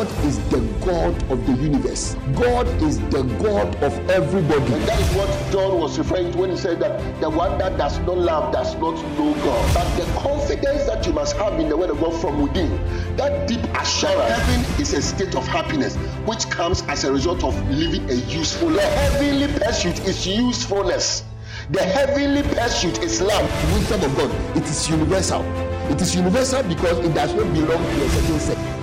God is the God of the universe. God is the God of everybody. And that is what John was referring to when he said that the one that does not love does not know God. But the confidence that you must have in the word of God from within, that deep assurance, heaven is a state of happiness which comes as a result of living a useful life. The heavenly pursuit is usefulness. The heavenly pursuit is love. The Wisdom of God, it is universal. It is universal because it does not belong to a certain sect.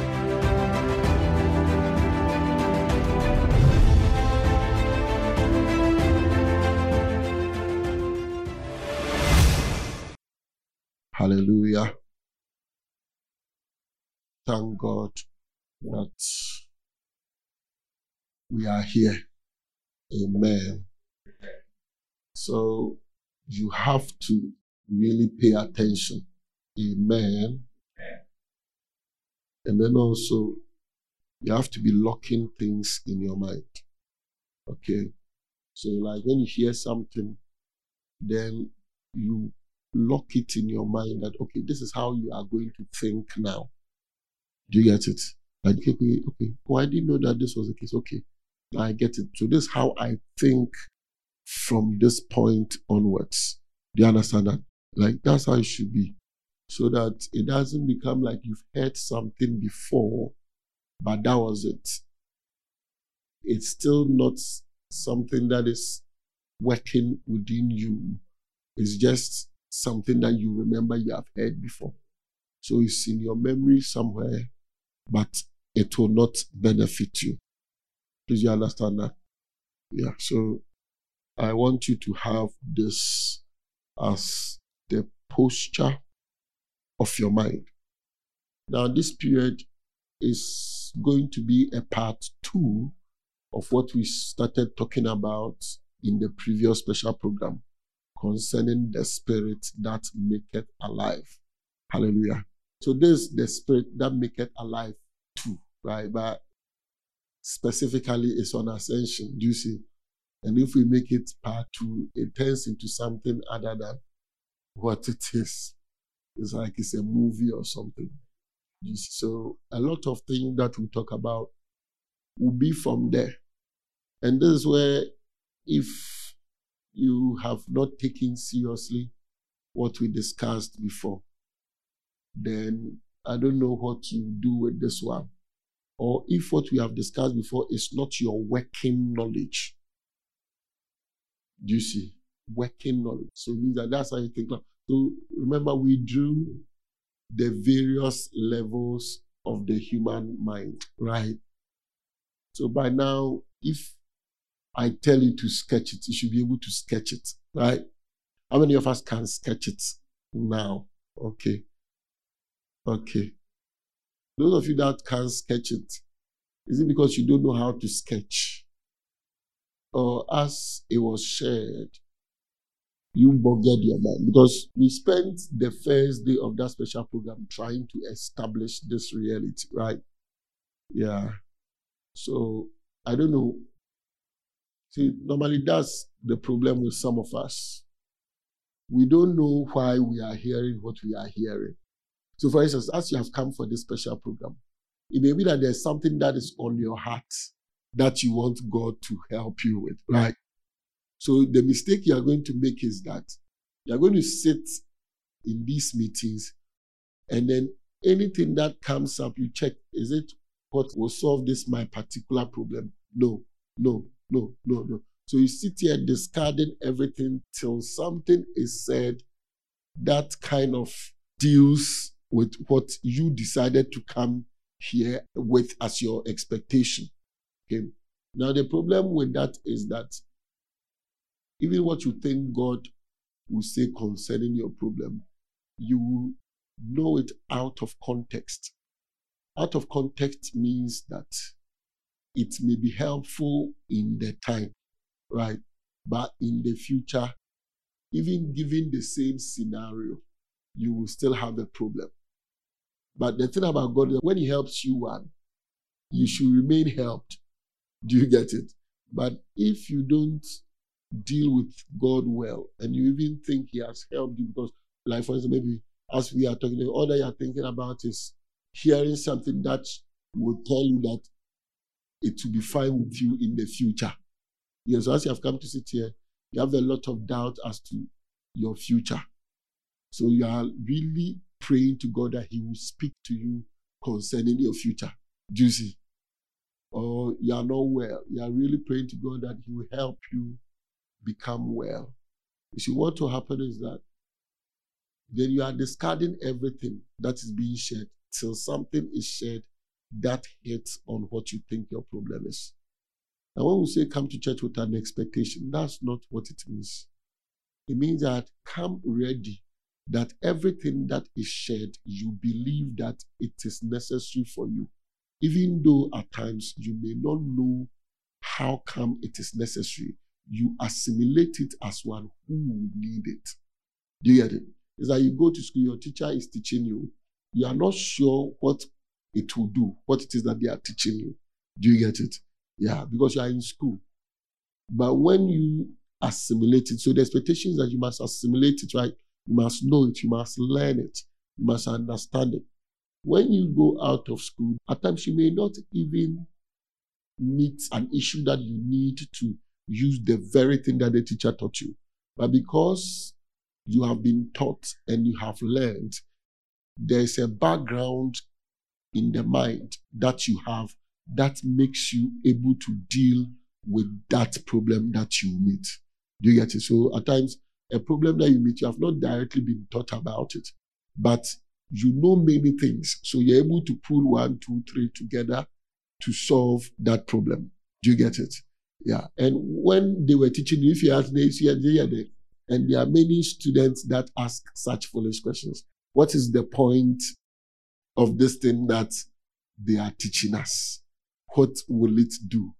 Hallelujah. Thank God that we are here. Amen. So you have to really pay attention. Amen. And then also, you have to be locking things in your mind. Okay. So, like when you hear something, then you lock it in your mind that, okay, this is how you are going to think now. Do you get it? Like, okay, okay. Oh, I didn't know that this was the case. Okay. I get it. So, this is how I think from this point onwards. Do you understand that? Like, that's how it should be. So that it doesn't become like you've heard something before, but that was it. It's still not something that is working within you. It's just something that you remember you have heard before. So it's in your memory somewhere, but it will not benefit you. Please, you understand that? Yeah. So I want you to have this as the posture of your mind. Now, this period is going to be a part two of what we started talking about in the previous special program concerning the spirit that maketh alive. Hallelujah. So this is the spirit that maketh alive too, right? But specifically it's on ascension. Do you see? And if we make it part two, it turns into something other than what it is. It's like it's a movie or something. So a lot of things that we talk about will be from there. And this is where if you have not taken seriously what we discussed before, then I don't know what you do with this one. Or if what we have discussed before is not your working knowledge. Do you see? Working knowledge. So it means that that's how you think. So remember, we drew the various levels of the human mind, right? So by now, if I tell you to sketch it, you should be able to sketch it, right? How many of us can sketch it now? Okay. Okay. Those of you that can't sketch it, is it because you don't know how to sketch? Or as it was shared, you boggled your mind because we spent the first day of that special program trying to establish this reality, right? Yeah. So I don't know. See, normally that's the problem with some of us. We don't know why we are hearing what we are hearing. So, for instance, as you have come for this special program, it may be that there's something that is on your heart that you want God to help you with, right? So the mistake you are going to make is that you are going to sit in these meetings and then anything that comes up, you check, is it what will solve this my particular problem? No, no, no, no, no. So you sit here discarding everything till something is said that kind of deals with what you decided to come here with as your expectation. Okay. Now the problem with that is that even what you think God will say concerning your problem, you know it out of context. Out of context means that it may be helpful in the time, right? But in the future, even given the same scenario, you will still have a problem. But the thing about God is when He helps you one, you hmm. should remain helped. Do you get it? But if you don't deal with God well, and you even think He has helped you because, like for instance, maybe as we are talking, all that you are thinking about is hearing something that will tell you that it will be fine with you in the future. Yes, as you have come to sit here, you have a lot of doubt as to your future. So you are really praying to God that He will speak to you concerning your future. Do you see? Or you are not well. You are really praying to God that He will help you become well. You see, what will happen is that then you are discarding everything that is being shared till something is shared that hits on what you think your problem is. And when we say come to church with an expectation, that's not what it means. It means that come ready, that everything that is shared, you believe that it is necessary for you, even though at times you may not know how come it is necessary. You assimilate it as one who would need it. Do you get it? It's like you go to school, your teacher is teaching you. You are not sure what it will do, what it is that they are teaching you. Do you get it? Yeah, because you are in school. But when you assimilate it, so the expectation is that you must assimilate it, right? You must know it, you must learn it, you must understand it. When you go out of school, at times you may not even meet an issue that you need to use the very thing that the teacher taught you. But because you have been taught and you have learned, there's a background in the mind that you have that makes you able to deal with that problem that you meet. Do you get it? So at times, a problem that you meet, you have not directly been taught about it, but you know many things. So you're able to pull one, two, three together to solve that problem. Do you get it? Yeah. And when they were teaching you, if you ask this, and there are many students that ask such foolish questions. What is the point of this thing that they are teaching us? What will it do?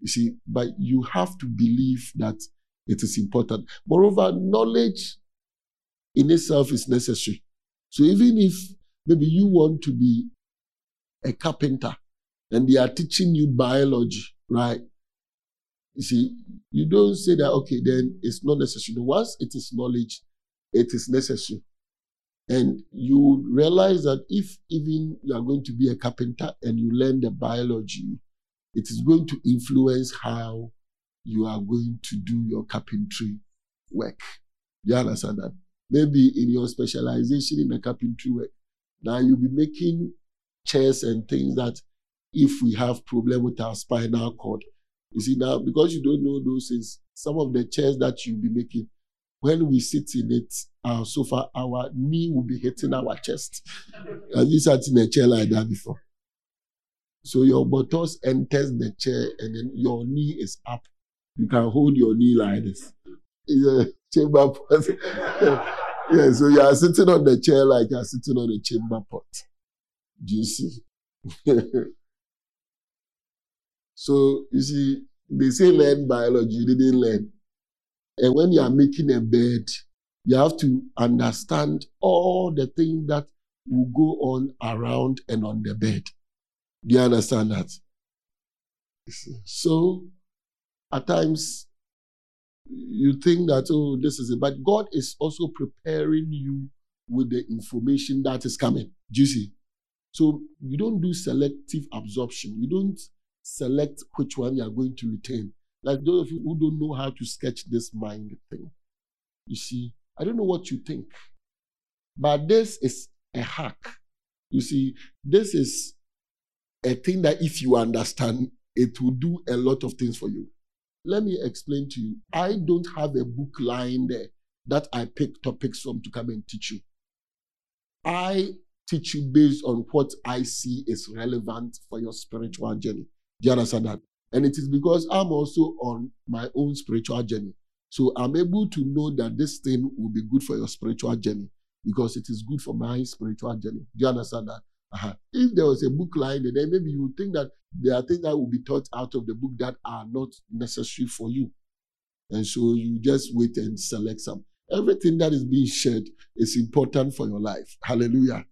You see, but you have to believe that it is important. Moreover, knowledge in itself is necessary. So even if maybe you want to be a carpenter and they are teaching you biology, right? You see, you don't say that, okay, then it's not necessary. Once it is knowledge, it is necessary. And you realize that if even you are going to be a carpenter and you learn the biology, it is going to influence how you are going to do your carpentry work. You understand that? Maybe in your specialization in the carpentry work, now you'll be making chairs and things that if we have problem with our spinal cord, you see now because you don't know those things, some of the chairs that you'll be making, when we sit in it, our sofa, our knee will be hitting our chest. Have you sat in a chair like that before? So your buttocks enters the chair and then your knee is up. You can hold your knee like this. A chamber pot. yeah, so you are sitting on the chair like you're sitting on a chamber pot. Do you see? so you see, they say learn biology, you didn't learn. And when you are making a bed, you have to understand all the things that will go on around and on the bed. Do you understand that? So, at times, you think that, oh, this is it. But God is also preparing you with the information that is coming. Do you see? So, you don't do selective absorption. You don't select which one you are going to retain. Like those of you who don't know how to sketch this mind thing. You see, I don't know what you think, but this is a hack. You see, this is a thing that if you understand, it will do a lot of things for you. Let me explain to you. I don't have a book lying there that I pick topics from to come and teach you. I teach you based on what I see is relevant for your spiritual journey. Do you understand that? And it is because I'm also on my own spiritual journey. So I'm able to know that this thing will be good for your spiritual journey because it is good for my spiritual journey. Do you understand that? Uh-huh. If there was a book line, then maybe you would think that there are things that will be taught out of the book that are not necessary for you. And so you just wait and select some. Everything that is being shared is important for your life. Hallelujah.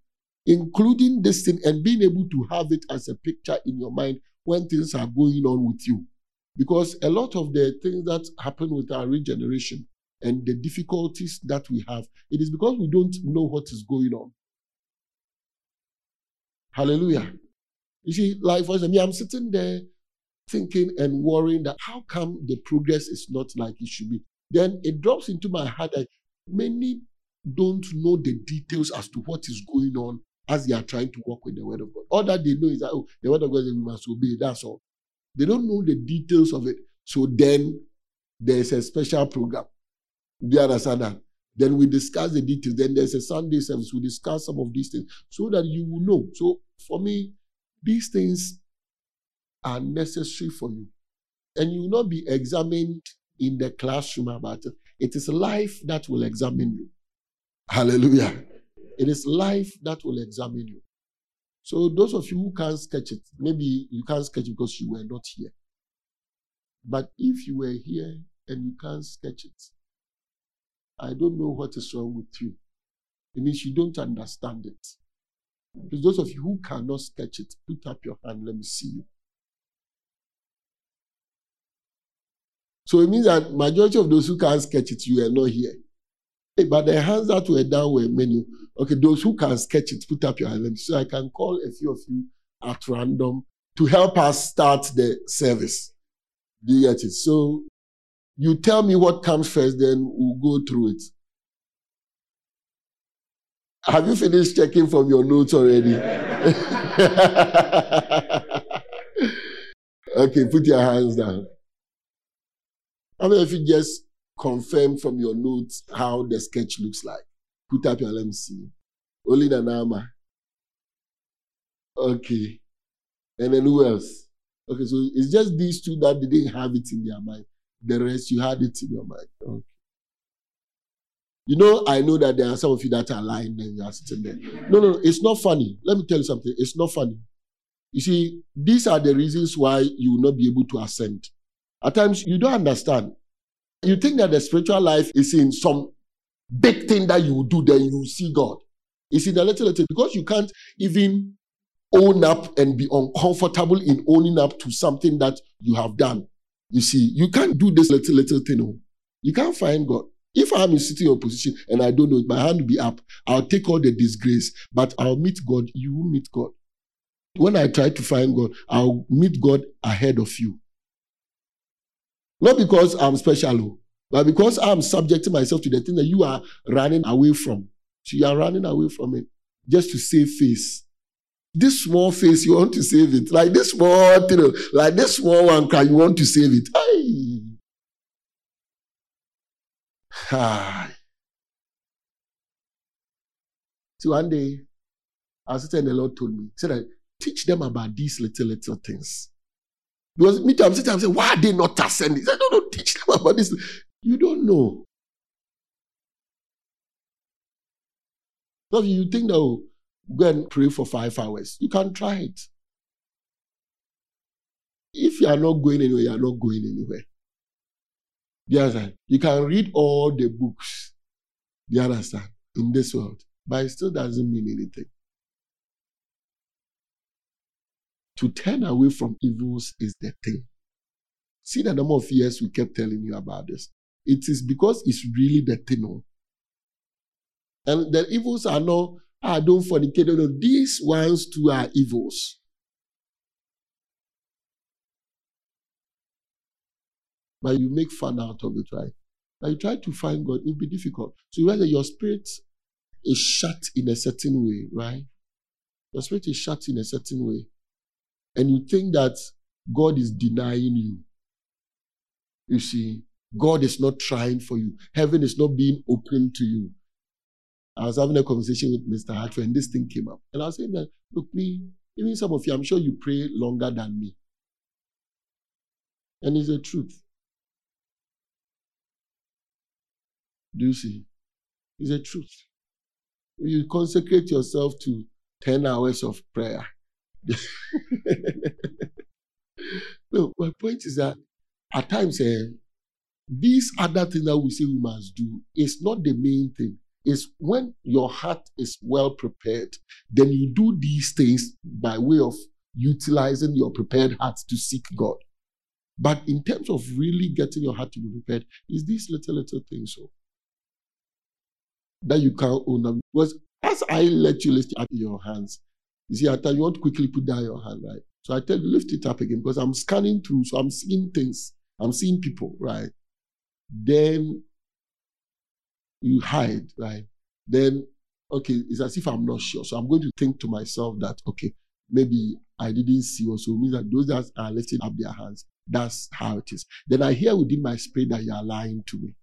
Including this thing and being able to have it as a picture in your mind when things are going on with you. Because a lot of the things that happen with our regeneration and the difficulties that we have, it is because we don't know what is going on. Hallelujah. You see, like for example, I'm sitting there thinking and worrying that how come the progress is not like it should be. Then it drops into my heart that many don't know the details as to what is going on as they are trying to work with the word of God. All that they know is that oh, the word of God is must obey. That's all. They don't know the details of it. So then there's a special program. Do you understand that? Then we discuss the details. Then there's a Sunday service. We discuss some of these things so that you will know. So for me, these things are necessary for you. And you will not be examined in the classroom about it. It is life that will examine you. Hallelujah. It is life that will examine you. So those of you who can't sketch it, maybe you can't sketch it because you were not here. But if you were here and you can't sketch it, I don't know what is wrong with you. It means you don't understand it. Because those of you who cannot sketch it, put up your hand. Let me see you. So it means that majority of those who can't sketch it, you are not here. But the hands that were down were many. Okay, those who can sketch it, put up your hand. So I can call a few of you at random to help us start the service. Do you get it? So you tell me what comes first, then we'll go through it. Have you finished checking from your notes already? okay, put your hands down. How many of you just confirm from your notes how the sketch looks like? Put up your let me see. Only the Nama. Okay. And then who else? Okay, so it's just these two that didn't have it in their mind. The rest you had it in your mind. Okay. You know, I know that there are some of you that are lying and you are sitting there. No, no, no, it's not funny. Let me tell you something. It's not funny. You see, these are the reasons why you will not be able to ascend. At times, you don't understand. You think that the spiritual life is in some big thing that you do, then you see God. It's in the little, little, because you can't even own up and be uncomfortable in owning up to something that you have done. You see, you can't do this little, little thing. Oh. You can't find God. If I'm in sitting your position and I don't know it, my hand will be up. I'll take all the disgrace, but I'll meet God. You will meet God. When I try to find God, I'll meet God ahead of you. Not because I'm special, oh, but because I'm subjecting myself to the thing that you are running away from. So you are running away from it just to save face. This small face, you want to save it. Like this small thing, oh, like this small one cry, you want to save it. Aye. Hi. So one day, I was sitting the Lord told me, said, teach them about these little, little things. Because me too, I'm sitting, I'm saying, why are they not ascending? Said, no, no, teach them about this. You don't know. So you think that, oh, go and pray for five hours. You can try it. If you are not going anywhere, you are not going anywhere. You understand? You can read all the books, you understand, in this world, but it still doesn't mean anything. To turn away from evils is the thing. See the number of years we kept telling you about this. It is because it's really the thing. Oh. And the evils are not, ah, don't fornicate. No, these ones too are evils. But you make fun out of it, right? But you try to find God, it will be difficult. So whether your spirit is shut in a certain way, right? Your spirit is shut in a certain way and you think that God is denying you, you see, God is not trying for you. Heaven is not being open to you. I was having a conversation with Mr. Hartford and this thing came up. And I was saying that, look, me, even some of you, I'm sure you pray longer than me. And it's the truth. Do you see? It's the truth. You consecrate yourself to 10 hours of prayer. No, my point is that at times, eh, these other things that we say we must do is not the main thing. It's when your heart is well prepared, then you do these things by way of utilizing your prepared heart to seek God. But in terms of really getting your heart to be prepared, is these little, little things so that you can't own them. Because as I let you lift up your hands, You see, at times you want to quickly put down your hand, right? So I tell you, lift it up again because I'm scanning through, so I'm seeing things. I'm seeing people, right? Then you hide, right? Then, okay, it's as if I'm not sure. So I'm going to think to myself that, okay, maybe I didn't see also means that those that are lifting up their hands, that's how it is. Then I hear within my spirit that you are lying to me.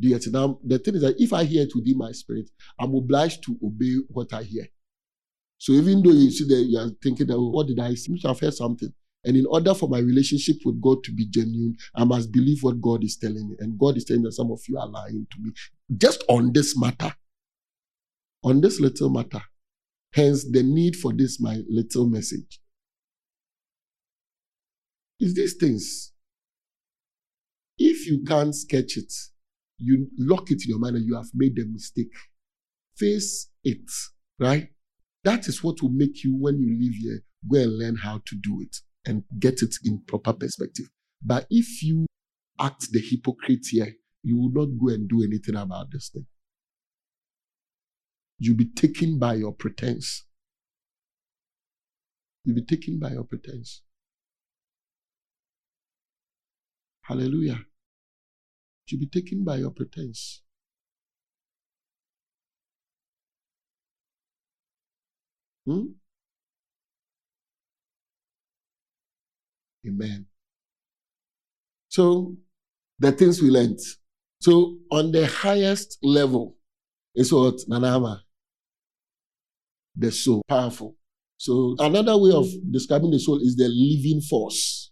Do you? Now, the thing is that if I hear it within my spirit, I'm obliged to obey what I hear. So even though you see that you are thinking that, oh, what did I see? I've heard something. And in order for my relationship with God to be genuine, I must believe what God is telling me. And God is telling that some of you are lying to me. Just on this matter. On this little matter. Hence the need for this, my little message. Is these things. If you can't sketch it, you lock it in your mind and you have made a mistake. Face it, right? That is what will make you, when you leave here, go and learn how to do it and get it in proper perspective. But if you act the hypocrite here, you will not go and do anything about this thing. You'll be taken by your pretense. You'll be taken by your pretense. Hallelujah. You'll be taken by your pretense. Hmm? Amen. So, the things we learned. So, on the highest level is what? Nanama. The soul. Powerful. So, another way of describing the soul is the living force.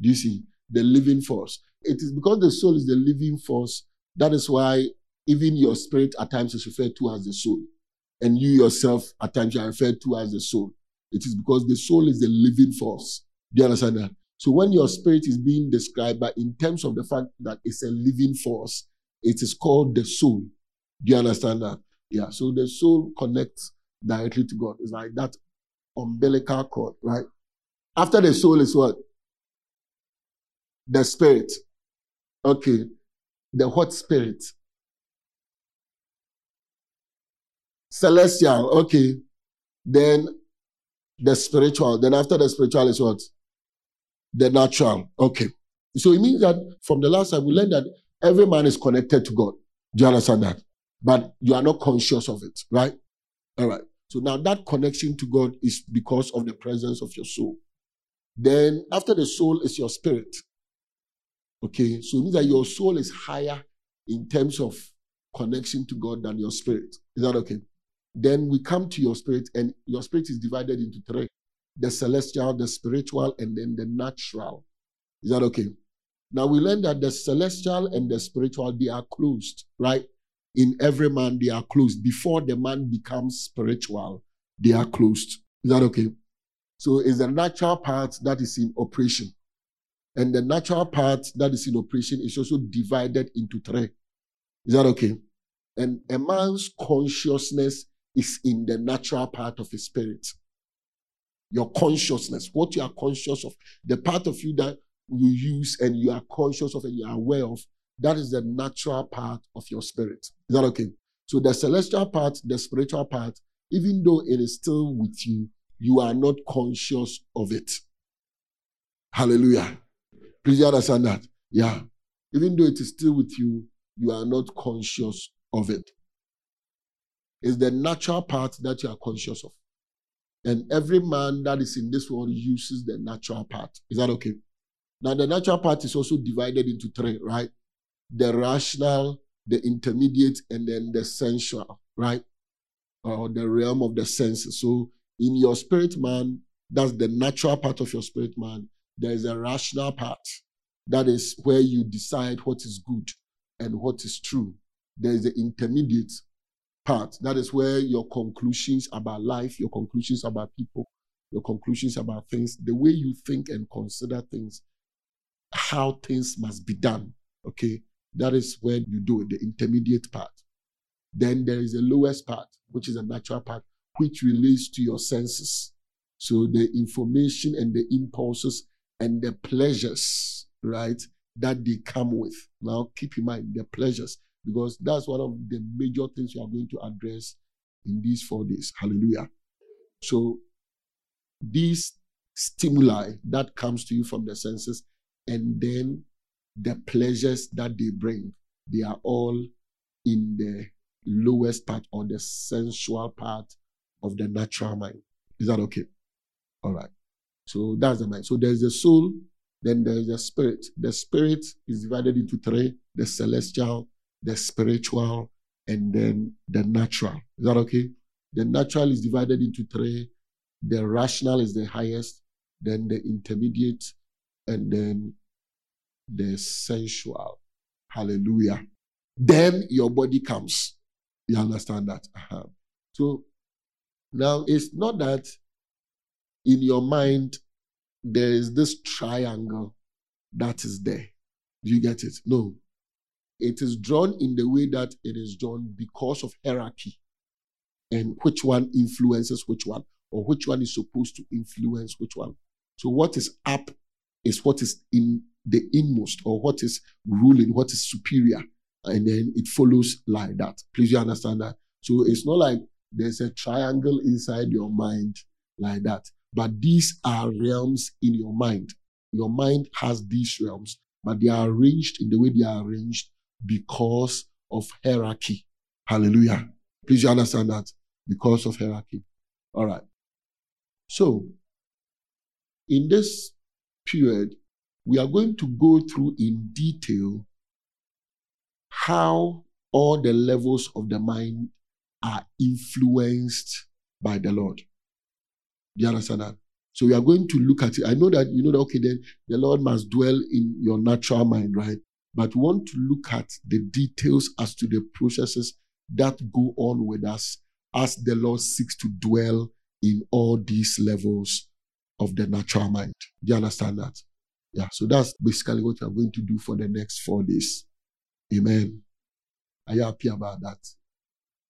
Do you see? The living force. It is because the soul is the living force. That is why even your spirit at times is referred to as the soul and you yourself at times are referred to as the soul. It is because the soul is the living force. Do you understand that? So when your spirit is being described, but in terms of the fact that it's a living force, it is called the soul. Do you understand that? Yeah. So the soul connects directly to God. It's like that umbilical cord, right? After the soul is what? The spirit. Okay. The what spirit? Celestial, okay. Then the spiritual. Then after the spiritual is what? The natural. Okay. So it means that from the last time we learned that every man is connected to God. Do you understand that? But you are not conscious of it, right? All right. So now that connection to God is because of the presence of your soul. Then after the soul is your spirit. Okay. So it means that your soul is higher in terms of connection to God than your spirit. Is that okay? Then we come to your spirit, and your spirit is divided into three the celestial, the spiritual, and then the natural. Is that okay? Now we learn that the celestial and the spiritual, they are closed, right? In every man, they are closed. Before the man becomes spiritual, they are closed. Is that okay? So it's the natural part that is in operation. And the natural part that is in operation is also divided into three. Is that okay? And a man's consciousness is in the natural part of his spirit. Your consciousness, what you are conscious of, the part of you that you use and you are conscious of and you are aware of, that is the natural part of your spirit. Is that okay? So the celestial part, the spiritual part, even though it is still with you, you are not conscious of it. Hallelujah. Please understand that? Yeah. Even though it is still with you, you are not conscious of it is the natural part that you are conscious of. And every man that is in this world uses the natural part. Is that okay? Now, the natural part is also divided into three, right? The rational, the intermediate, and then the sensual, right? Or the realm of the senses. So, in your spirit man, that's the natural part of your spirit man. There is a rational part. That is where you decide what is good and what is true. There is the intermediate, part. That is where your conclusions about life, your conclusions about people, your conclusions about things, the way you think and consider things, how things must be done. Okay. That is where you do it, the intermediate part. Then there is the lowest part, which is a natural part, which relates to your senses. So the information and the impulses and the pleasures, right, that they come with. Now keep in mind the pleasures because that's one of the major things you are going to address in these four days. Hallelujah. So these stimuli that comes to you from the senses and then the pleasures that they bring, they are all in the lowest part or the sensual part of the natural mind. Is that okay? All right. So that's the mind. So there's the soul, then there's the spirit. The spirit is divided into three the celestial, the spiritual, and then the natural. Is that okay? The natural is divided into three. The rational is the highest, then the intermediate, and then the sensual. Hallelujah. Then your body comes. You understand that? Uh-huh. So now it's not that in your mind there is this triangle that is there. Do you get it? No. It is drawn in the way that it is drawn because of hierarchy and which one influences which one or which one is supposed to influence which one. So what is up is what is in the inmost or what is ruling, what is superior. And then it follows like that. Please you understand that? So it's not like there's a triangle inside your mind like that. But these are realms in your mind. Your mind has these realms, but they are arranged in the way they are arranged because of hierarchy. Hallelujah. Please you understand that? Because of hierarchy. All right. So, in this period, we are going to go through in detail how all the levels of the mind are influenced by the Lord. Do you understand that? So we are going to look at it. I know that you know that okay, then the Lord must dwell in your natural mind, right? But want to look at the details as to the processes that go on with us as the Lord seeks to dwell in all these levels of the natural mind. Do you understand that? Yeah, so that's basically what we are going to do for the next four days. Amen. Are you happy about that?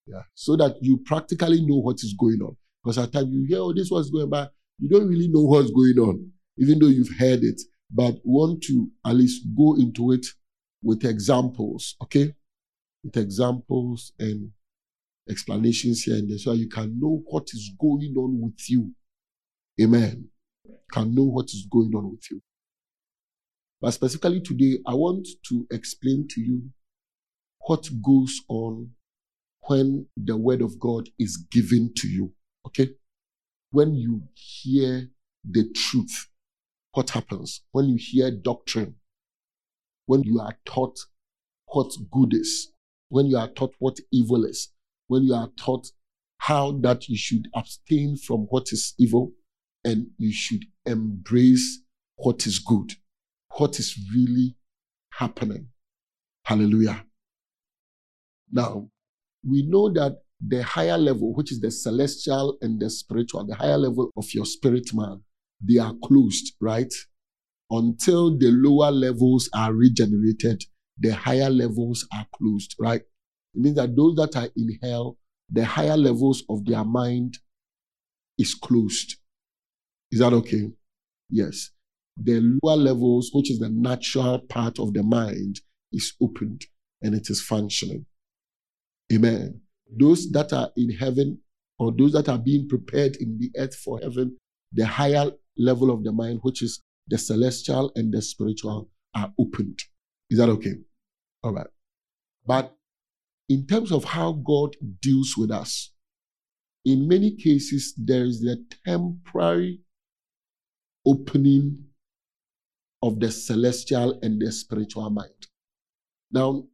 Yeah. So that you practically know what is going on. Because at times you hear, oh, this was going by, you don't really know what's going on, even though you've heard it. But want to at least go into it with examples, okay? With examples and explanations here and there so you can know what is going on with you. Amen. Can know what is going on with you. But specifically today, I want to explain to you what goes on when the word of God is given to you. Okay? When you hear the truth, what happens? When you hear doctrine, when you are taught what good is, when you are taught what evil is, when you are taught how that you should abstain from what is evil and you should embrace what is good, what is really happening. Hallelujah. Now, we know that the higher level, which is the celestial and the spiritual, the higher level of your spirit man, they are closed, right? Until the lower levels are regenerated, the higher levels are closed, right? It means that those that are in hell, the higher levels of their mind is closed. Is that okay? Yes. The lower levels, which is the natural part of the mind, is opened and it is functioning. Amen. Those that are in heaven or those that are being prepared in the earth for heaven, the higher level of the mind, which is the celestial and the spiritual, are opened. Is that okay? All right. But in terms of how God deals with us, in many cases, there is the temporary opening of the celestial and the spiritual mind. Now,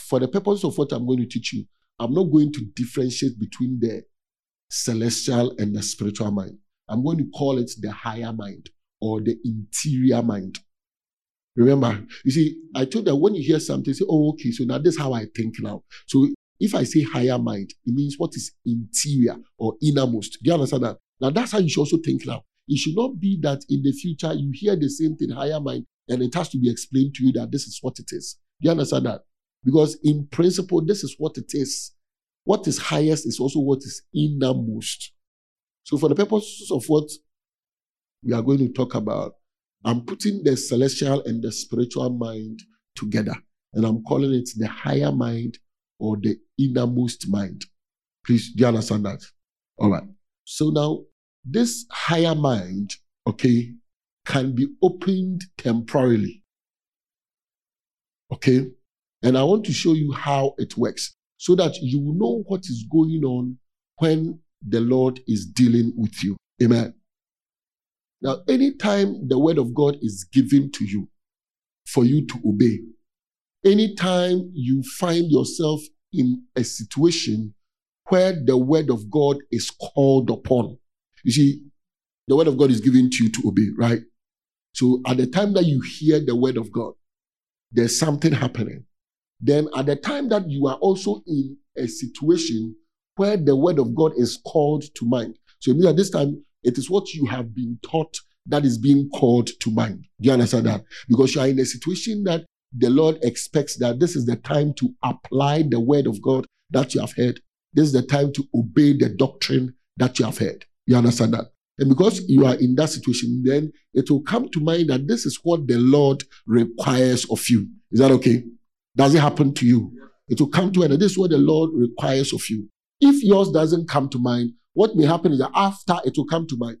for the purpose of what I'm going to teach you, I'm not going to differentiate between the celestial and the spiritual mind. I'm going to call it the higher mind or the interior mind. Remember, you see, I told that when you hear something, say, oh, okay, so now this is how I think now. So if I say higher mind, it means what is interior or innermost. Do you understand that? Now that's how you should also think now. It should not be that in the future you hear the same thing, higher mind, and it has to be explained to you that this is what it is. Do you understand that? Because in principle, this is what it is. What is highest is also what is innermost. So, for the purposes of what we are going to talk about, I'm putting the celestial and the spiritual mind together. And I'm calling it the higher mind or the innermost mind. Please, do you understand that? All right. So now, this higher mind, okay, can be opened temporarily. Okay? And I want to show you how it works so that you know what is going on when the Lord is dealing with you. Amen. Now, anytime the word of God is given to you for you to obey, anytime you find yourself in a situation where the word of God is called upon, you see, the word of God is given to you to obey, right? So at the time that you hear the word of God, there's something happening. Then at the time that you are also in a situation where the word of God is called to mind. So at this time, it is what you have been taught that is being called to mind. Do you understand that? Because you are in a situation that the Lord expects that this is the time to apply the word of God that you have heard. This is the time to obey the doctrine that you have heard. You understand that? And because you are in that situation, then it will come to mind that this is what the Lord requires of you. Is that okay? Does it happen to you? It will come to mind that this is what the Lord requires of you. If yours doesn't come to mind, what may happen is that after it will come to mind.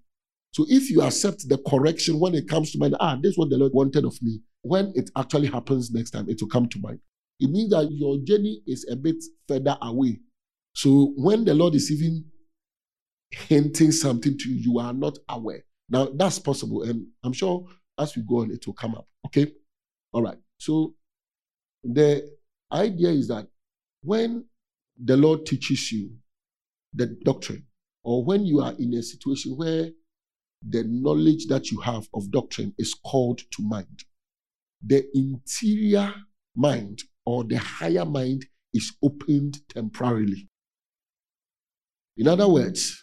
So if you accept the correction when it comes to mind, ah, this is what the Lord wanted of me, when it actually happens next time, it will come to mind. It means that your journey is a bit further away. So when the Lord is even hinting something to you, you are not aware. Now that's possible, and I'm sure as we go on, it will come up. Okay? All right. So the idea is that when the Lord teaches you the doctrine, or when you are in a situation where the knowledge that you have of doctrine is called to mind, the interior mind or the higher mind is opened temporarily. In other words,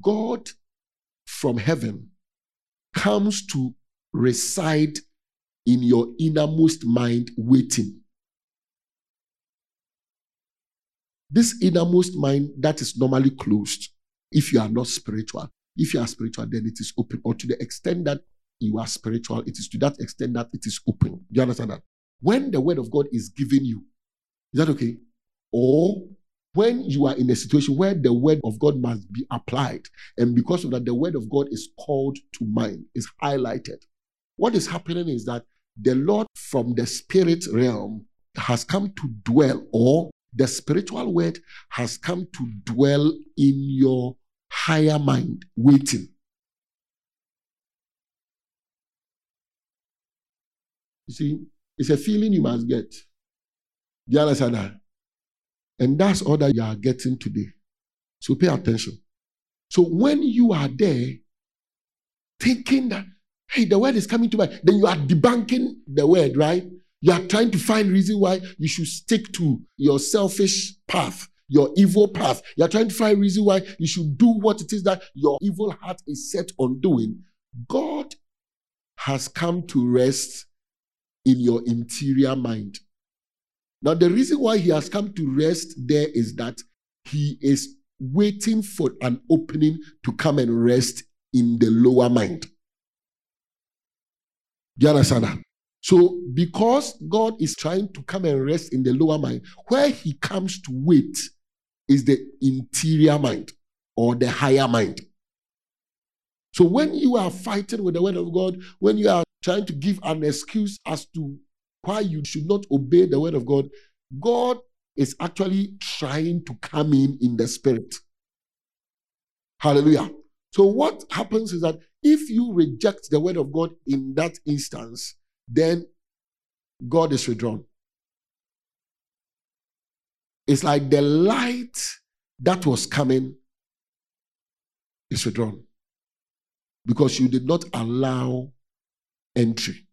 God from heaven comes to reside in your innermost mind waiting. This innermost mind that is normally closed, if you are not spiritual, if you are spiritual, then it is open. Or to the extent that you are spiritual, it is to that extent that it is open. Do you understand that? When the word of God is given you, is that okay? Or when you are in a situation where the word of God must be applied, and because of that, the word of God is called to mind, is highlighted. What is happening is that the Lord from the spirit realm has come to dwell, or the spiritual word has come to dwell in your higher mind, waiting. You see, it's a feeling you must get. You understand that? And that's all that you are getting today. So pay attention. So when you are there, thinking that, hey, the word is coming to mind, then you are debunking the word, right? You are trying to find reason why you should stick to your selfish path, your evil path. You are trying to find reason why you should do what it is that your evil heart is set on doing. God has come to rest in your interior mind. Now, the reason why he has come to rest there is that he is waiting for an opening to come and rest in the lower mind. Do you understand that? So, because God is trying to come and rest in the lower mind, where he comes to wait is the interior mind or the higher mind. So, when you are fighting with the word of God, when you are trying to give an excuse as to why you should not obey the word of God, God is actually trying to come in in the spirit. Hallelujah. So, what happens is that if you reject the word of God in that instance, then God is withdrawn. It's like the light that was coming is withdrawn because you did not allow entry.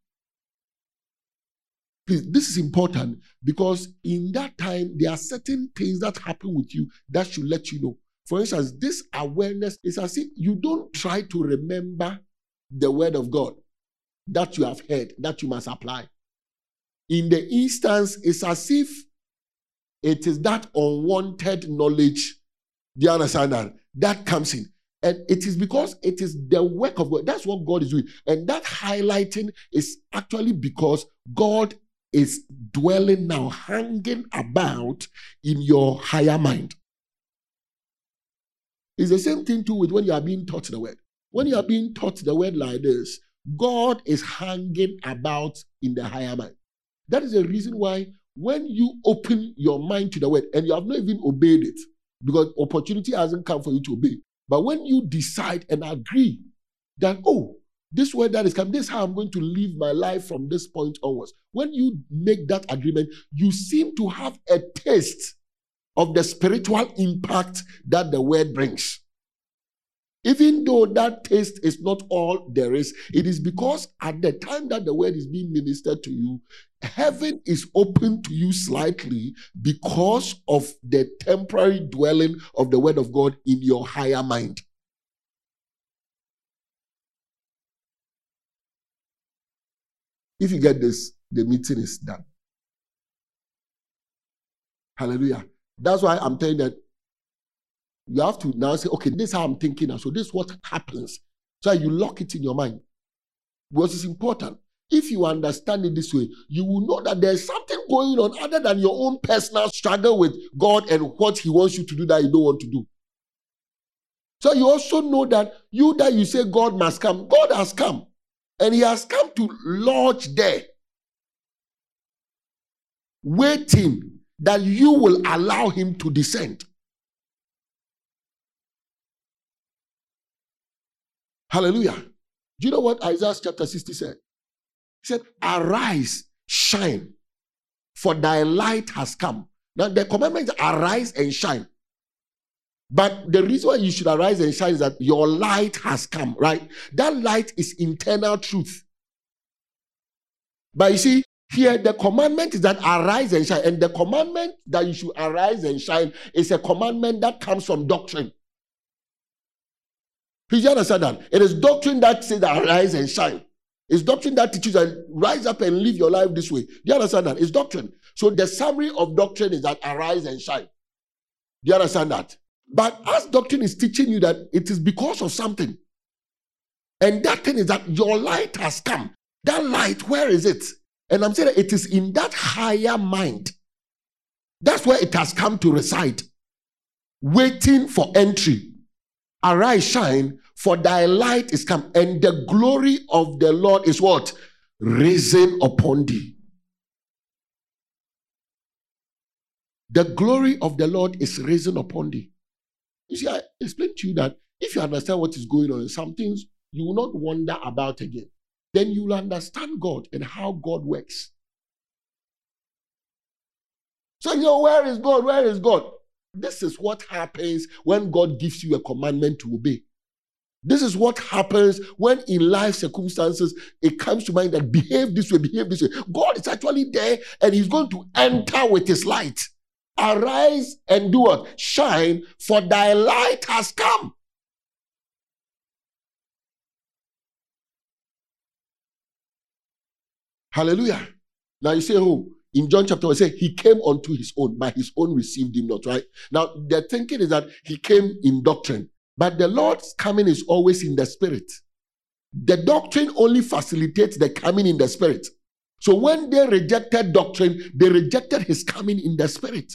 Please, this is important because in that time, there are certain things that happen with you that should let you know. For instance, this awareness is as if you don't try to remember the word of God that you have heard, that you must apply. In the instance, it's as if it is that unwanted knowledge, do you understand that? That comes in. And it is because it is the work of God. That's what God is doing. And that highlighting is actually because God is dwelling now, hanging about in your higher mind. It's the same thing too with when you are being taught the word. When you are being taught the word like this, God is hanging about in the higher mind. That is the reason why when you open your mind to the word and you have not even obeyed it, because opportunity hasn't come for you to obey. But when you decide and agree that, oh, this word that is coming, this is how I'm going to live my life from this point onwards. When you make that agreement, you seem to have a taste of the spiritual impact that the word brings. Even though that taste is not all there is, it is because at the time that the word is being ministered to you, heaven is open to you slightly because of the temporary dwelling of the word of God in your higher mind. If you get this, the meeting is done. Hallelujah. That's why I'm telling that you have to now say, okay, this is how I'm thinking now. So this is what happens. So you lock it in your mind. Because it's important. If you understand it this way, you will know that there's something going on other than your own personal struggle with God and what He wants you to do that you don't want to do. So you also know that you that you say God must come, God has come. And He has come to lodge there, waiting that you will allow Him to descend. Hallelujah. Do you know what Isaiah chapter 60 said? He said, Arise, shine, for thy light has come. Now, the commandment is arise and shine. But the reason why you should arise and shine is that your light has come, right? That light is internal truth. But you see, here the commandment is that arise and shine. And the commandment that you should arise and shine is a commandment that comes from doctrine. Please understand that? It is doctrine that says that arise and shine. It's doctrine that teaches and rise up and live your life this way. Do you understand that? It's doctrine. So the summary of doctrine is that arise and shine. Do you understand that? But as doctrine is teaching you that it is because of something. And that thing is that your light has come. That light, where is it? And I'm saying that it is in that higher mind. That's where it has come to reside, waiting for entry. Arise, shine, for thy light is come, and the glory of the Lord is what? Risen upon thee. The glory of the Lord is risen upon thee. You see, I explained to you that if you understand what is going on, some things you will not wonder about again. Then you will understand God and how God works. So, you know, where is God? Where is God? This is what happens when God gives you a commandment to obey. This is what happens when in life circumstances it comes to mind that behave this way, behave this way. God is actually there and He's going to enter with His light. Arise and do what? Shine, for thy light has come. Hallelujah. Now you say, oh, in John chapter 1, say he came unto his own, but his own received him not, right? Now, the thinking is that he came in doctrine, but the Lord's coming is always in the spirit. The doctrine only facilitates the coming in the spirit. So when they rejected doctrine, they rejected his coming in the spirit.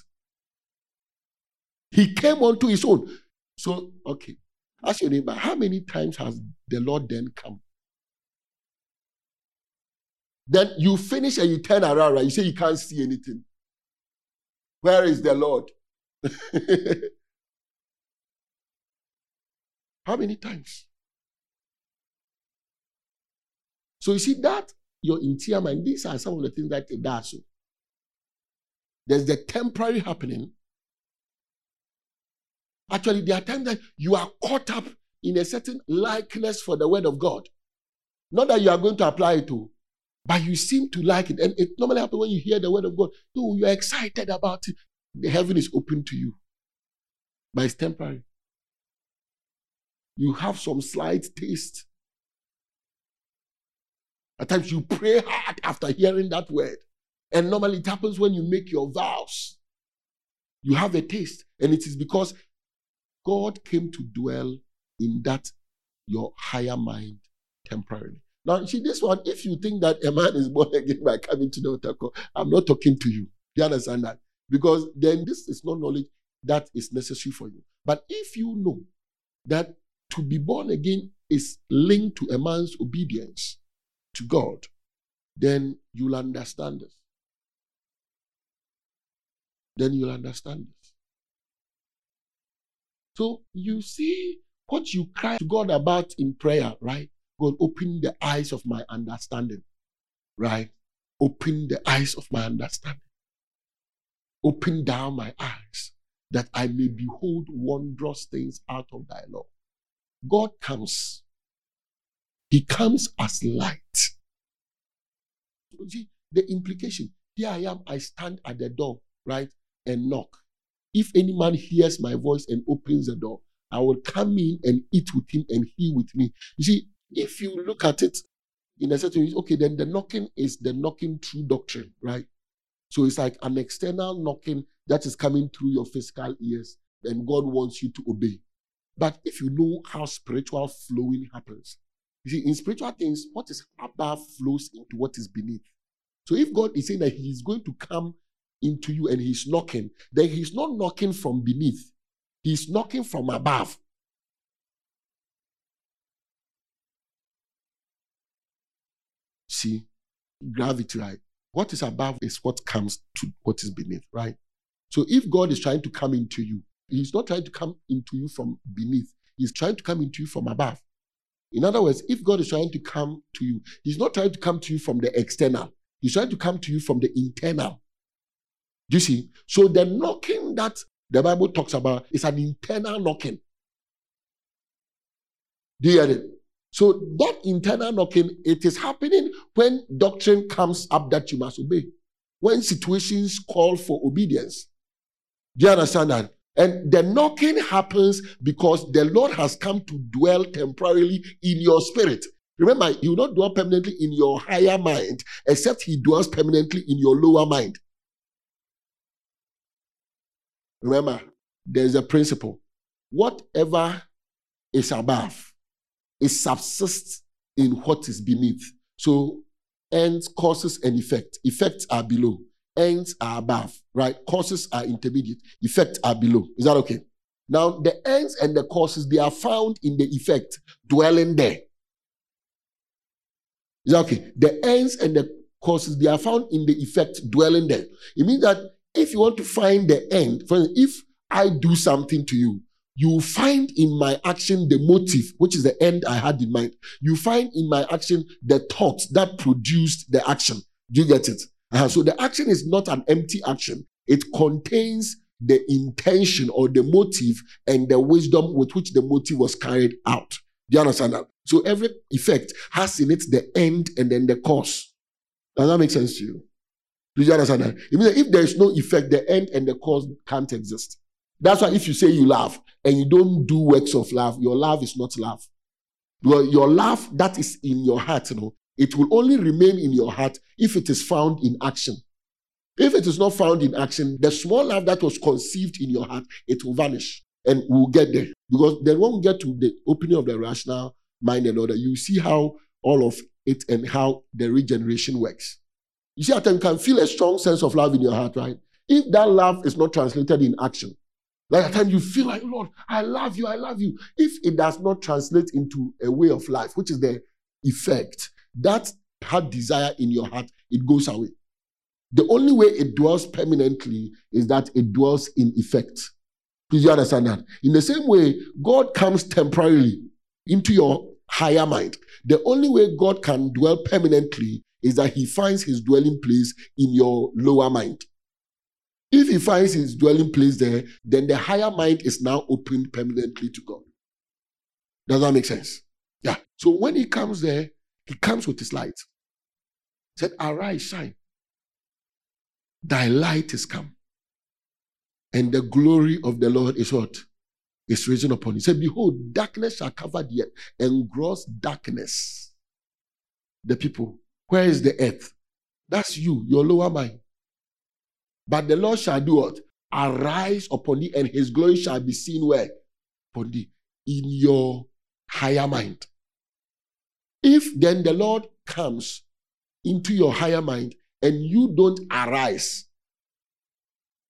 He came unto his own. So, okay. Ask your neighbor, how many times has the Lord then come? Then you finish and you turn around, right? You say you can't see anything. Where is the Lord? How many times? So you see that your interior mind, these are some of the things that it does. So there's the temporary happening. Actually, there are times that you are caught up in a certain likeness for the word of God. Not that you are going to apply it to, but you seem to like it. And it normally happens when you hear the word of God. Oh, you're excited about it. The heaven is open to you. But it's temporary. You have some slight taste. At times you pray hard after hearing that word. And normally it happens when you make your vows. You have a taste. And it is because God came to dwell in that your higher mind temporarily. Now, see, this one, if you think that a man is born again by coming to the altar I'm not talking to you. You understand that? Because then this is not knowledge that is necessary for you. But if you know that to be born again is linked to a man's obedience to God, then you'll understand this. Then you'll understand this. So you see what you cry to God about in prayer, right? God, open the eyes of my understanding, right? Open the eyes of my understanding. Open down my eyes that I may behold wondrous things out of thy law. God comes. He comes as light. See, the implication here I am, I stand at the door, right, and knock. If any man hears my voice and opens the door, I will come in and eat with him and he with me. You see, if you look at it in a certain way, okay, then the knocking is the knocking through doctrine, right? So it's like an external knocking that is coming through your physical ears, and God wants you to obey. But if you know how spiritual flowing happens, you see, in spiritual things, what is above flows into what is beneath. So if God is saying that He is going to come into you and He's knocking, then He's not knocking from beneath, He's knocking from above. Gravity, right? What is above is what comes to what is beneath, right? So if God is trying to come into you, He's not trying to come into you from beneath, He's trying to come into you from above. In other words, if God is trying to come to you, He's not trying to come to you from the external, He's trying to come to you from the internal. Do you see? So the knocking that the Bible talks about is an internal knocking. Do you get it? So that internal knocking, it is happening when doctrine comes up that you must obey. When situations call for obedience. Do you understand that? And the knocking happens because the Lord has come to dwell temporarily in your spirit. Remember, He will not dwell permanently in your higher mind, except He dwells permanently in your lower mind. Remember, there's a principle. Whatever is above, it subsists in what is beneath. So ends, causes, and effect. Effects are below. Ends are above, right? Causes are intermediate. Effects are below. Is that okay? Now, the ends and the causes, they are found in the effect dwelling there. Is that okay? The ends and the causes, they are found in the effect dwelling there. It means that if you want to find the end, for instance, if I do something to you, you find in my action the motive, which is the end I had in mind. You find in my action the thought that produced the action. Do you get it? Uh, so the action is not an empty action. It contains the intention or the motive and the wisdom with which the motive was carried out. Do you understand that? So every effect has in it the end and then the cause. Does that make sense to you? Do you understand that if there is no effect, the end and the cause can't exist. That's why if you say you love and you don't do works of love, your love is not love. Your, your love that is in your heart, you know, it will only remain in your heart if it is found in action. If it is not found in action, the small love that was conceived in your heart, it will vanish. And we'll get there. Because then when we get to the opening of the rational mind and order, you see how all of it and how the regeneration works. You see, at you can feel a strong sense of love in your heart, right? If that love is not translated in action, like at times you feel like, Lord, I love you, I love you. If it does not translate into a way of life, which is the effect, that heart desire in your heart, it goes away. The only way it dwells permanently is that it dwells in effect. Please you understand that? In the same way, God comes temporarily into your higher mind. The only way God can dwell permanently is that he finds his dwelling place in your lower mind. If he finds his dwelling place there, then the higher mind is now opened permanently to God. Does that make sense? Yeah. So when he comes there, he comes with his light. He said, Arise, shine. Thy light is come. And the glory of the Lord is what? Is risen upon. He said, Behold, darkness shall cover the earth, and gross darkness the people. Where is the earth? That's you, your lower mind. But the Lord shall do what? Arise upon thee, and his glory shall be seen where? Upon thee. In your higher mind. If then the Lord comes into your higher mind and you don't arise,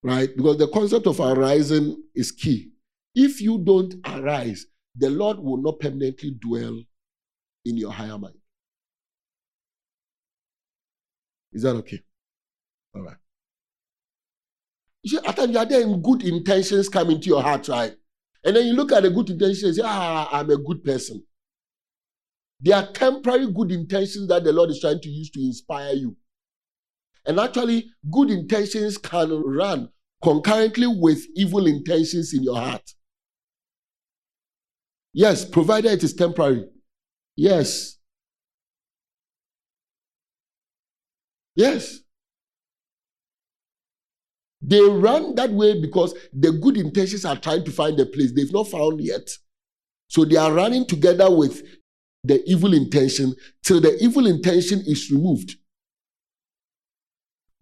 right? Because the concept of arising is key. If you don't arise, the Lord will not permanently dwell in your higher mind. Is that okay? All right. You see, at times you are there and good intentions come into your heart, right? And then you look at the good intentions and say, ah, I'm a good person. They are temporary good intentions that the Lord is trying to use to inspire you. And actually, good intentions can run concurrently with evil intentions in your heart. Yes, provided it is temporary. Yes. Yes. They run that way because the good intentions are trying to find a place they've not found yet. So they are running together with the evil intention till the evil intention is removed.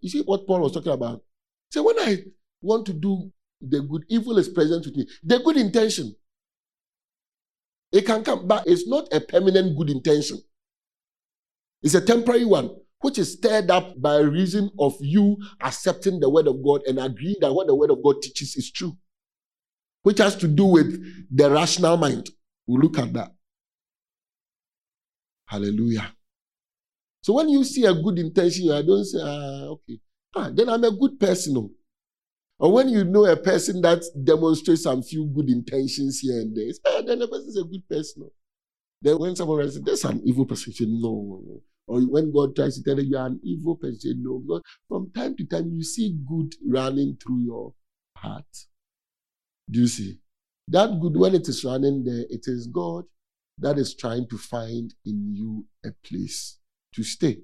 You see what Paul was talking about? So when I want to do the good, evil is present with me. The good intention. It can come, but it's not a permanent good intention. It's a temporary one, which is stirred up by reason of you accepting the word of God and agreeing that what the word of God teaches is true, which has to do with the rational mind. We'll look at that. Hallelujah. So when you see a good intention, I don't say, ah, okay, ah, then I'm a good person. Oh. Or when you know a person that demonstrates some few good intentions here and there, ah, then the person is a good person. Oh. Then when someone says, there's an evil person, you say, no. Or when God tries to tell you you're an evil person, no. Because from time to time, you see good running through your heart. Do you see? That good, when it is running there, it is God that is trying to find in you a place to stay.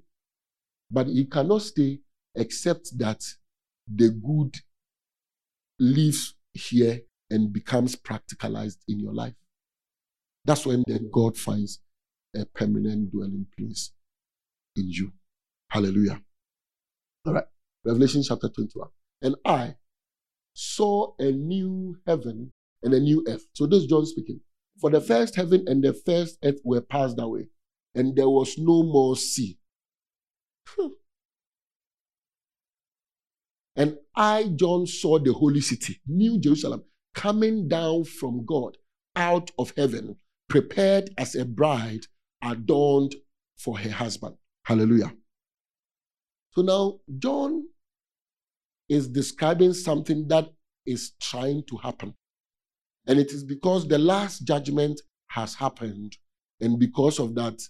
But he cannot stay except that the good lives here and becomes practicalized in your life. That's when then God finds a permanent dwelling place in you. Hallelujah. All right. Revelation chapter 21. And I saw a new heaven and a new earth. So this is John speaking. For the first heaven and the first earth were passed away, and there was no more sea. Hmm. and I, John, saw the holy city, New Jerusalem, coming down from God out of heaven, prepared as a bride adorned for her husband. Hallelujah. So now, John is describing something that is trying to happen. And it is because the last judgment has happened, and because of that,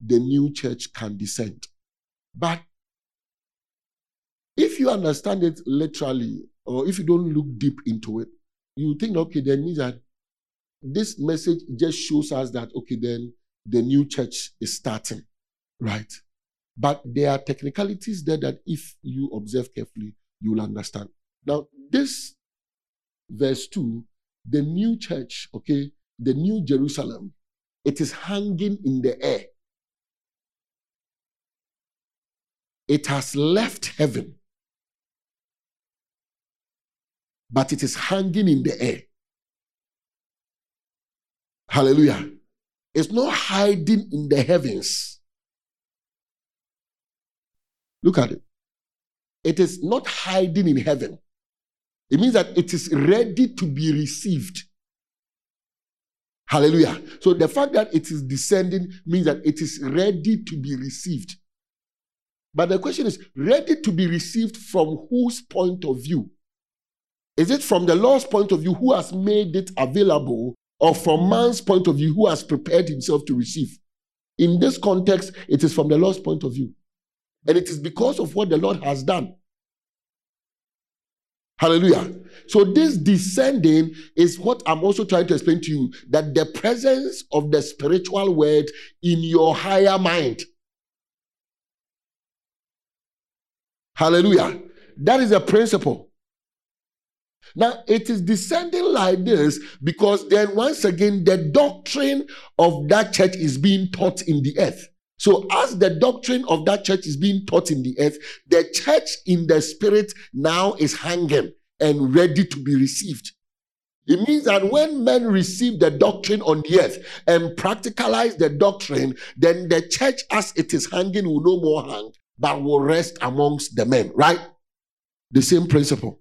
the new church can descend. But if you understand it literally, or if you don't look deep into it, you think, okay, then means that this message just shows us that, okay, then the new church is starting, right? But there are technicalities there that if you observe carefully, you will understand. Now, this verse 2 the new church, okay, the new Jerusalem, it is hanging in the air. It has left heaven, but it is hanging in the air. Hallelujah. It's not hiding in the heavens. Look at it. It is not hiding in heaven. It means that it is ready to be received. Hallelujah. So the fact that it is descending means that it is ready to be received. But the question is ready to be received from whose point of view? Is it from the Lord's point of view who has made it available, or from man's point of view who has prepared himself to receive? In this context, it is from the Lord's point of view. And it is because of what the Lord has done. Hallelujah. So, this descending is what I'm also trying to explain to you that the presence of the spiritual word in your higher mind. Hallelujah. That is a principle. Now, it is descending like this because then, once again, the doctrine of that church is being taught in the earth. So, as the doctrine of that church is being taught in the earth, the church in the spirit now is hanging and ready to be received. It means that when men receive the doctrine on the earth and practicalize the doctrine, then the church as it is hanging will no more hang, but will rest amongst the men, right? The same principle.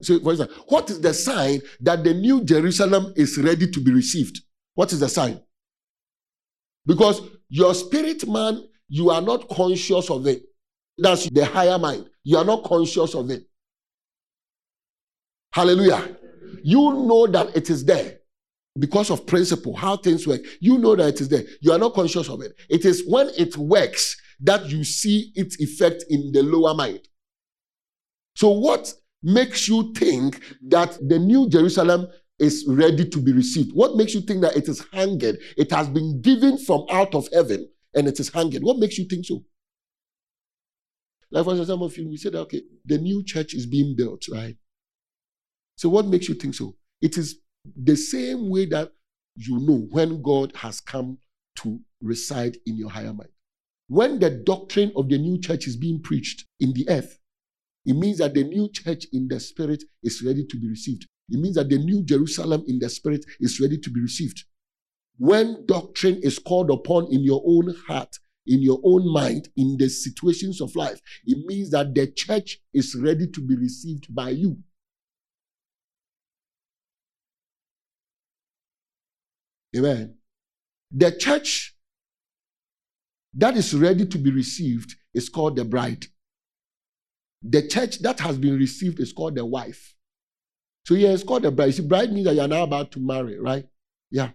So, for example, what is the sign that the new Jerusalem is ready to be received? What is the sign? Because your spirit man, you are not conscious of it. That's the higher mind. You are not conscious of it. Hallelujah. You know that it is there because of principle, how things work. You know that it is there. You are not conscious of it. It is when it works that you see its effect in the lower mind. So, what makes you think that the new Jerusalem is ready to be received? What makes you think that it is hanging? It has been given from out of heaven and it is hanging. What makes you think so? Like for some of you, we said, okay, the new church is being built, right? So what makes you think so? It is the same way that you know when God has come to reside in your higher mind. When the doctrine of the new church is being preached in the earth, it means that the new church in the spirit is ready to be received. It means that the new Jerusalem in the spirit is ready to be received. When doctrine is called upon in your own heart, in your own mind, in the situations of life, it means that the church is ready to be received by you. Amen. The church that is ready to be received is called the bride. The church that has been received is called the wife. So yeah, it's called a bride. See, bride means that you're now about to marry, right? Yeah.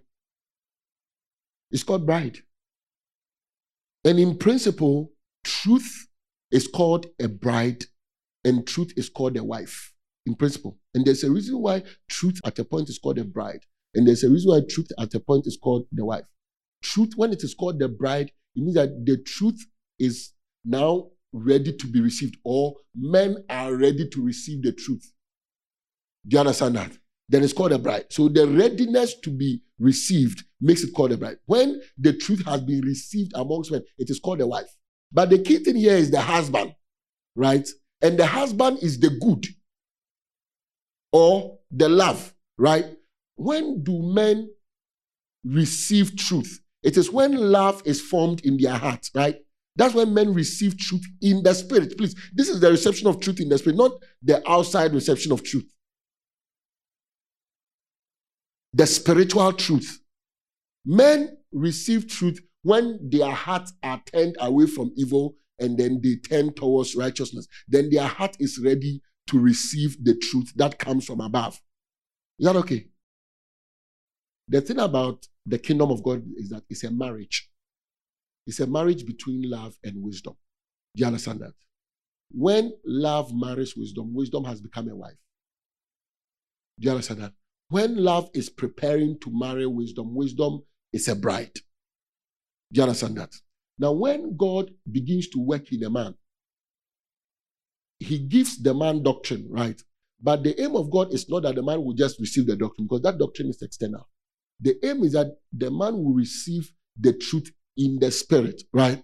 It's called bride. And in principle, truth is called a bride and truth is called a wife in principle. And there's a reason why truth at a point is called a bride. And there's a reason why truth at a point is called the wife. Truth, when it is called the bride, it means that the truth is now ready to be received, or men are ready to receive the truth. Do you understand that? Then it's called a bride. So the readiness to be received makes it called a bride. When the truth has been received amongst men, it is called a wife. But the key thing here is the husband, right? And the husband is the good or the love, right? When do men receive truth? It is when love is formed in their heart, right? That's when men receive truth in the spirit. Please, this is the reception of truth in the spirit, not the outside reception of truth. The spiritual truth. Men receive truth when their hearts are turned away from evil and then they turn towards righteousness. Then their heart is ready to receive the truth that comes from above. Is that okay? The thing about the kingdom of God is that it's a marriage. It's a marriage between love and wisdom. Do you understand that? When love marries wisdom, wisdom has become a wife. Do you understand that? When love is preparing to marry wisdom, wisdom is a bride. Do you understand that? Now, when God begins to work in a man, he gives the man doctrine, right? But the aim of God is not that the man will just receive the doctrine because that doctrine is external. The aim is that the man will receive the truth in the spirit, right?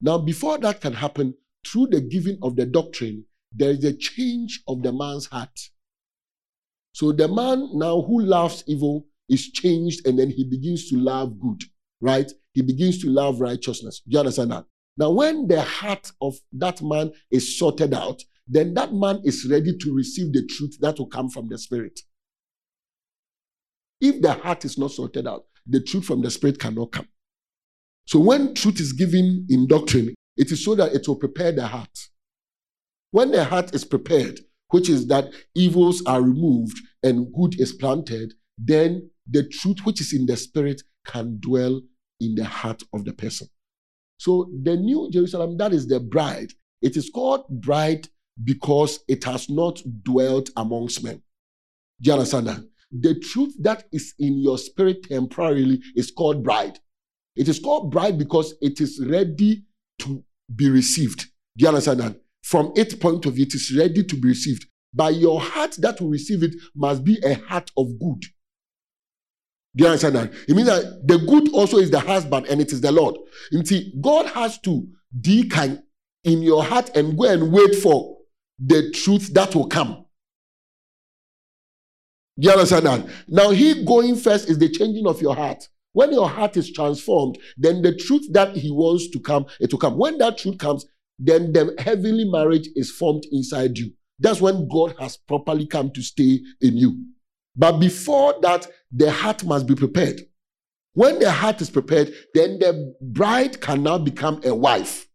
Now, before that can happen, through the giving of the doctrine, there is a change of the man's heart. So the man now who loves evil is changed and then he begins to love good, right? He begins to love righteousness. Do you understand that? Now, when the heart of that man is sorted out, then that man is ready to receive the truth that will come from the Spirit. If the heart is not sorted out, the truth from the Spirit cannot come. So when truth is given in doctrine, it is so that it will prepare the heart. When the heart is prepared, which is that evils are removed and good is planted, then the truth which is in the spirit can dwell in the heart of the person. So the new Jerusalem, that is the bride. It is called bride because it has not dwelt amongst men. Do you understand that? The truth that is in your spirit temporarily is called bride. It is called bride because it is ready to be received. Do you understand that? From its point of view, it is ready to be received. By your heart that will receive it must be a heart of good. Do you understand that? It means that the good also is the husband and it is the Lord. You see, God has to deacon in your heart and go and wait for the truth that will come. Do you understand that? Now, He going first is the changing of your heart. When your heart is transformed, then the truth that He wants to come, it will come. When that truth comes, then the heavenly marriage is formed inside you. That's when God has properly come to stay in you. But before that, the heart must be prepared. When the heart is prepared, then the bride can now become a wife.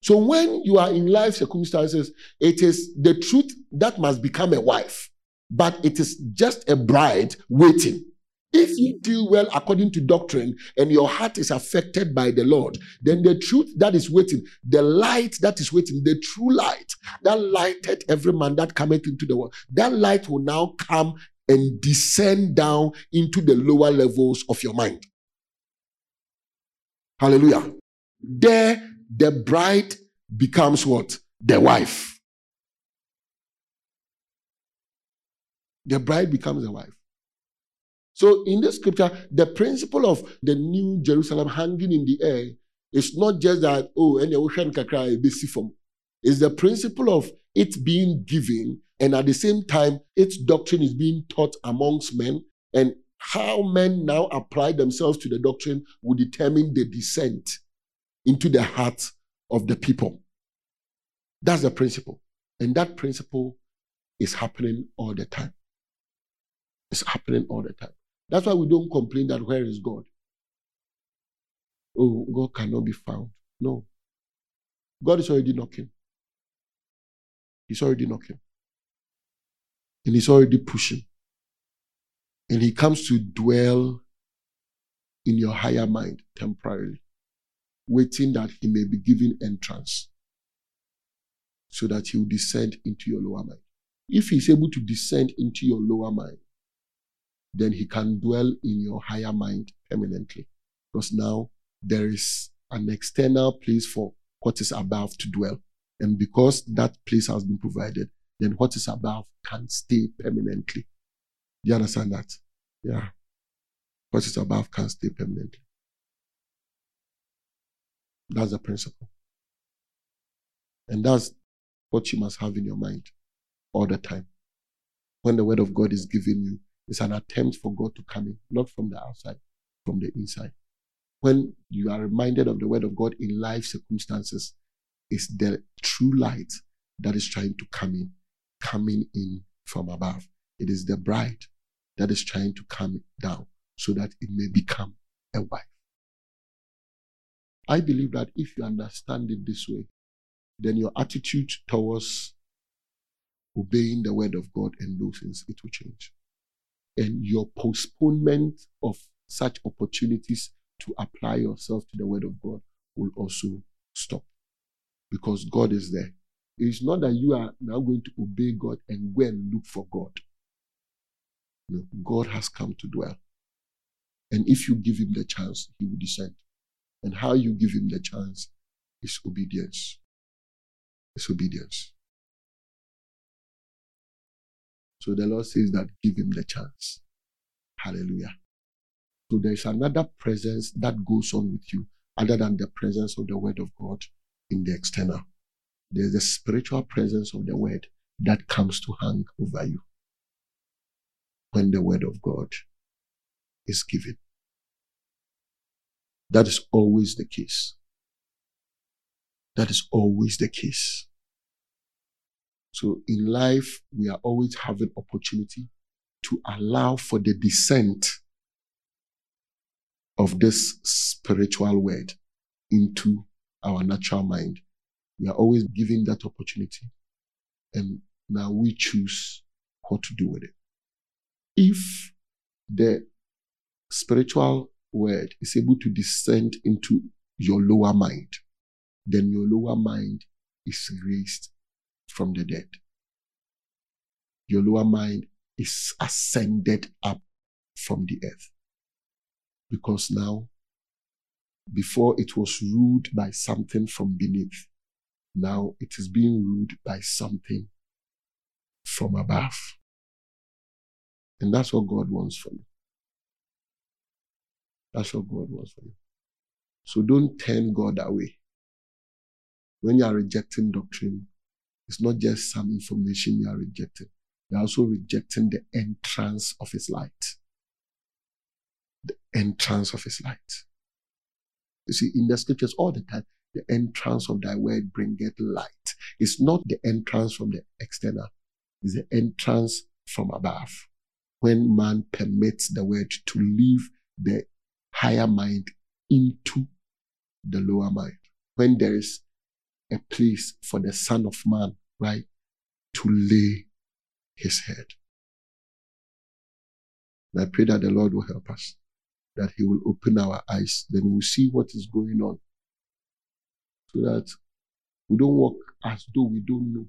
So when you are in life circumstances, it is the truth that must become a wife, but it is just a bride waiting. If you deal well according to doctrine and your heart is affected by the Lord, then the truth that is waiting, the light that is waiting, the true light that lighted every man that cometh into the world, that light will now come and descend down into the lower levels of your mind. Hallelujah. There, the bride becomes what? The wife. The bride becomes the wife. So in this scripture, the principle of the new Jerusalem hanging in the air is not just that, oh, any ocean can and it's the principle of it being given, and at the same time, its doctrine is being taught amongst men, and how men now apply themselves to the doctrine will determine the descent into the heart of the people. That's the principle. And that principle is happening all the time. It's happening all the time. That's why we don't complain that where is God? Oh, God cannot be found. No. God is already knocking. He's already knocking. And he's already pushing. And he comes to dwell in your higher mind temporarily, waiting that he may be given entrance so that he will descend into your lower mind. If he's able to descend into your lower mind, then he can dwell in your higher mind permanently. Because now there is an external place for what is above to dwell. And because that place has been provided, then what is above can stay permanently. Do you understand that? Yeah. What is above can stay permanently. That's the principle. And that's what you must have in your mind all the time. When the word of God is given you, it's an attempt for God to come in, not from the outside, from the inside. When you are reminded of the word of God in life circumstances, it's the true light that is trying to come in, coming in from above. It is the bride that is trying to come down so that it may become a wife. I believe that if you understand it this way, then your attitude towards obeying the word of God and those things, it will change and your postponement of such opportunities to apply yourself to the word of God will also stop because God is there. It is not that you are now going to obey God and go and look for God. No, God has come to dwell. And if you give him the chance, he will descend. And how you give him the chance is obedience. It's obedience. So the Lord says that give him the chance. Hallelujah. So there's another presence that goes on with you other than the presence of the word of God in the external. There's a spiritual presence of the word that comes to hang over you when the word of God is given. That is always the case. That is always the case. So in life, we are always having opportunity to allow for the descent of this spiritual word into our natural mind. We are always given that opportunity. And now we choose what to do with it. If the spiritual word is able to descend into your lower mind, then your lower mind is raised from the dead. Your lower mind is ascended up from the earth. Because now, before it was ruled by something from beneath, now it is being ruled by something from above. And that's what God wants for you. That's what God wants for you. So don't turn God away. When you are rejecting doctrine, it's not just some information you are rejecting. You're also rejecting the entrance of his light. The entrance of his light. You see, in the scriptures all the time, The entrance of thy word bringeth light. It's not the entrance from the external, it's the entrance from above. When man permits the word to leave the higher mind into the lower mind. When there is a place for the Son of Man, right, to lay his head. And I pray that the Lord will help us, that He will open our eyes, then we'll see what is going on. So that we don't walk as though we don't know.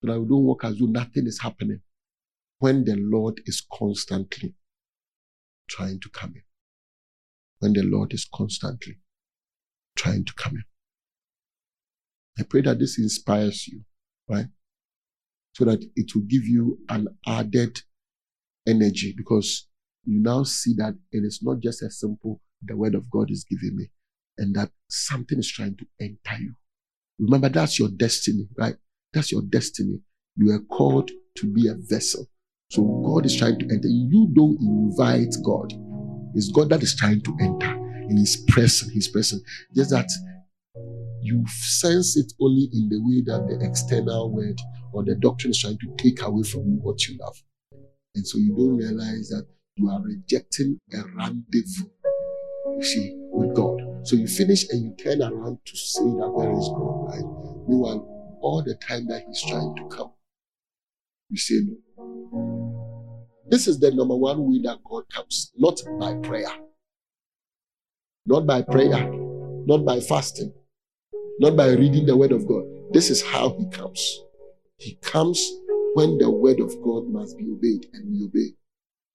So that we don't walk as though nothing is happening when the Lord is constantly trying to come in. When the Lord is constantly trying to come in. I pray that this inspires you, right? So that it will give you an added energy because you now see that it is not just a simple, the word of God is giving me, and that something is trying to enter you. Remember, that's your destiny, right? That's your destiny. You are called to be a vessel. So God is trying to enter. You don't invite God. It's God that is trying to enter. in his present. his present. Just that you sense it only in the way that the external word or the doctrine is trying to take away from you what you love. And so you don't realize that you are rejecting a rendezvous, you see, with God. So you finish and you turn around to say that where is God, right? Meanwhile, all the time that He's trying to come, you say no. This is the number one way that God comes, not by prayer, not by prayer, not by fasting, not by reading the word of God. This is how He comes. He comes when the word of God must be obeyed and we obey.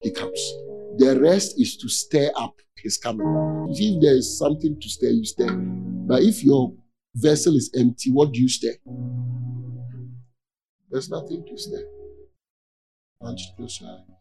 He comes. The rest is to stir up his coming. If there is something to stir, you stir. But if your vessel is empty, what do you stir? There's nothing to stir. Punch close your eye.